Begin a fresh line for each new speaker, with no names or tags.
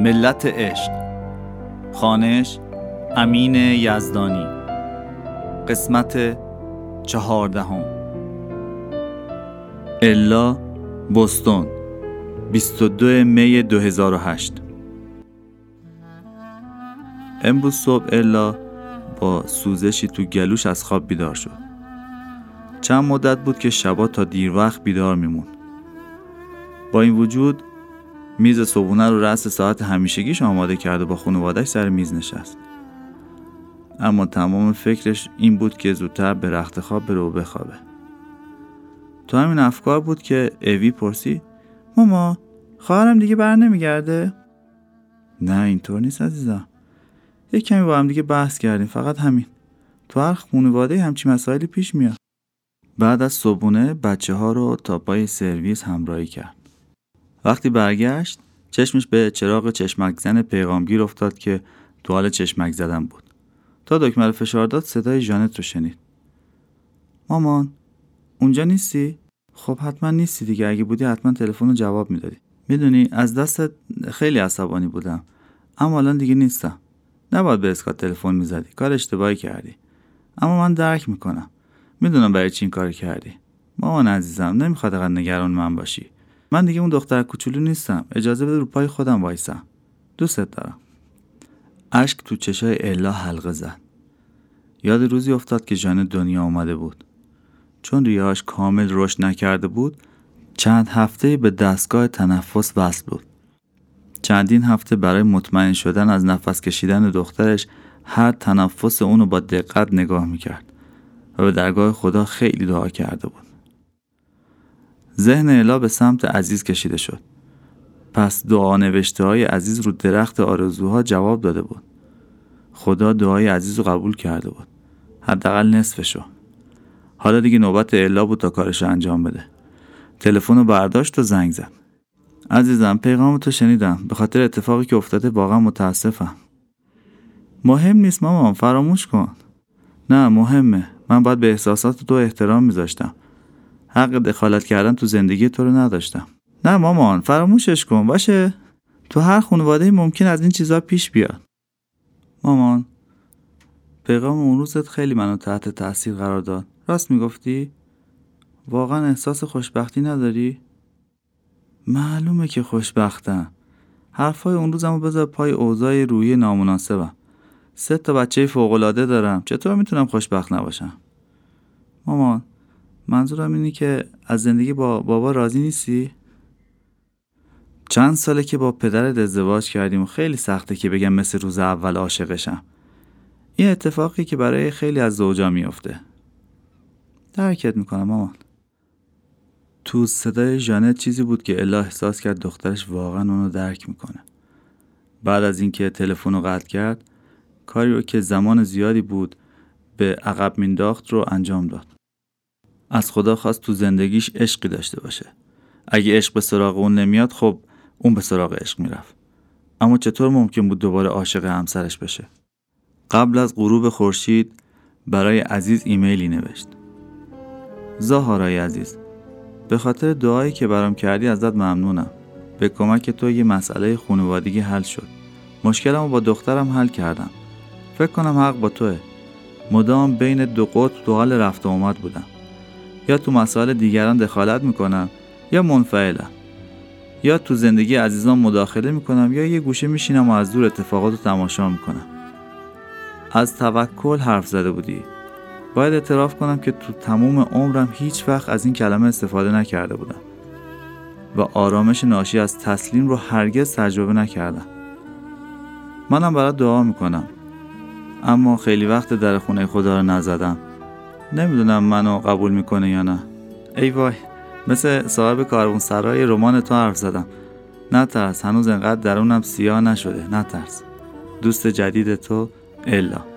ملت عشق. خانش امین یزدانی. قسمت چهاردهم. الا بوستون 22 می 2008 امروز صبح الا با سوزشی تو گلوش از خواب بیدار شد. چند مدت بود که شبا تا دیر وقت بیدار میمون. با این وجود میز صبحونه رو رأس ساعت همیشگیش آماده کرد و با خانوادهش سر میز نشست. اما تمام فکرش این بود که زودتر به رخت خواب بره و بخوابه. تو همین افکار بود که اوی پرسی ماما خواهرم دیگه بر نمیگرده؟ نه اینطور نیست عزیزم. یه کمی با هم دیگه بحث کردیم فقط همین. تو هر خانواده همچی مسائلی پیش میاد. بعد از صبحونه بچه ها رو تا پای سرویس همراهی کرد. وقتی برگشت چشمش به چراغ چشمک زن پیغامگیر افتاد که تو حال چشمک زدن بود. تا دکمه فشار داد صدای جانت رو شنید. مامان اونجا نیستی؟ خب حتما نیستی دیگه. اگه بودی حتما تلفن رو جواب می‌دادی. می‌دونی از دستت خیلی عصبانی بودم. اما الان دیگه نیستم. نباید به اسکات تلفن می‌زدی. کار اشتباهی کردی. اما من درک می‌کنم. می‌دونم برای چی این کار کردی. مامان عزیزم نمی‌خواد قد نگران من باشی. من دیگه اون دختر کوچولو نیستم. اجازه بده رو پای خودم وایسم. دوستت دارم. اشک تو چشای الا حلقه زد. یاد روزی افتاد که جان دنیا آمده بود. چون ریاش کامل رشد نکرده بود چند هفته به دستگاه تنفس وصل بود. چندین هفته برای مطمئن شدن از نفس کشیدن دخترش هر تنفس اونو با دقت نگاه می‌کرد و به درگاه خدا خیلی دعا کرده بود. ذهن الا به سمت عزیز کشیده شد. پس دعا نوشته های عزیز رو درخت آرزوها جواب داده بود. خدا دعای عزیز رو قبول کرده بود. حداقل نصفشو. حالا دیگه نوبت الا بود تا کارش انجام بده. تلفن رو برداشت و زنگ زد. عزیزم پیغام تو شنیدم. به خاطر اتفاقی که افتاده واقعا متاسفم. مهم نیست مامان فراموش کن. نه مهمه. من باید به احساسات تو احترام میذاشتم. حق دخالت کردن تو زندگی تو رو نداشتم. نه مامان فراموشش کن باشه؟ تو هر خانواده ممکن از این چیزا پیش بیاد. مامان پیغام اون روزت خیلی منو تحت تاثیر قرار داد. راست می‌گفتی؟ واقعا احساس خوشبختی نداری؟ معلومه که خوشبختم. حرفای اون روزمو بذار پای اوضاع روحی نامناسبم. سه تا بچه فوقالعاده دارم. چطور می‌تونم خوشبخت نباشم؟ مامان منظورم اینه که از زندگی با بابا راضی نیستی؟ چند ساله که با پدرت ازدواج کردیم و خیلی سخته که بگم مثل روز اول عاشقشم. این اتفاقی که برای خیلی از زوجا میافته. درکت می‌کنم مامان. تو صدای ژانت چیزی بود که الا احساس کرد دخترش واقعا اونو درک می‌کنه. بعد از اینکه تلفن رو قطع کرد کاری رو که زمان زیادی بود به عقب مینداخت رو انجام داد. از خدا خواست تو زندگیش عشقی داشته باشه. اگه عشق به سراغ اون نمیاد خب اون به سراغ عشق می‌رفت. اما چطور ممکن بود دوباره عاشق همسرش بشه؟ قبل از غروب خورشید برای عزیز ایمیلی نوشت. زاهارای عزیز به خاطر دعایی که برام کردی ازت ممنونم. به کمک تو یه مسئله خانوادگی حل شد. مشکلمو با دخترم حل کردم. فکر کنم حق با توه. مدام بین دو قطب تو حال رفت آمد بودم. یا تو مسائل دیگران دخالت می‌کنم یا منفعلم یا تو زندگی عزیزان مداخله می‌کنم یا یه گوشه میشینم و از دور اتفاقات رو تماشا می‌کنم. از توکل حرف زده بودی. باید اعتراف کنم که تو تموم عمرم هیچ وقت از این کلمه استفاده نکرده بودم. و آرامش ناشی از تسلیم رو هرگز تجربه نکردم. منم برات دعا می‌کنم. اما خیلی وقت در خونه خدا رو نزدم. نمی‌دونم منو قبول می‌کنه یا نه. ای وای مثل صاحب کاربون سرای رمان تو حرف زدم. نترس هنوز انقدر درونم سیاه نشده. نترس. دوست جدید تو الا.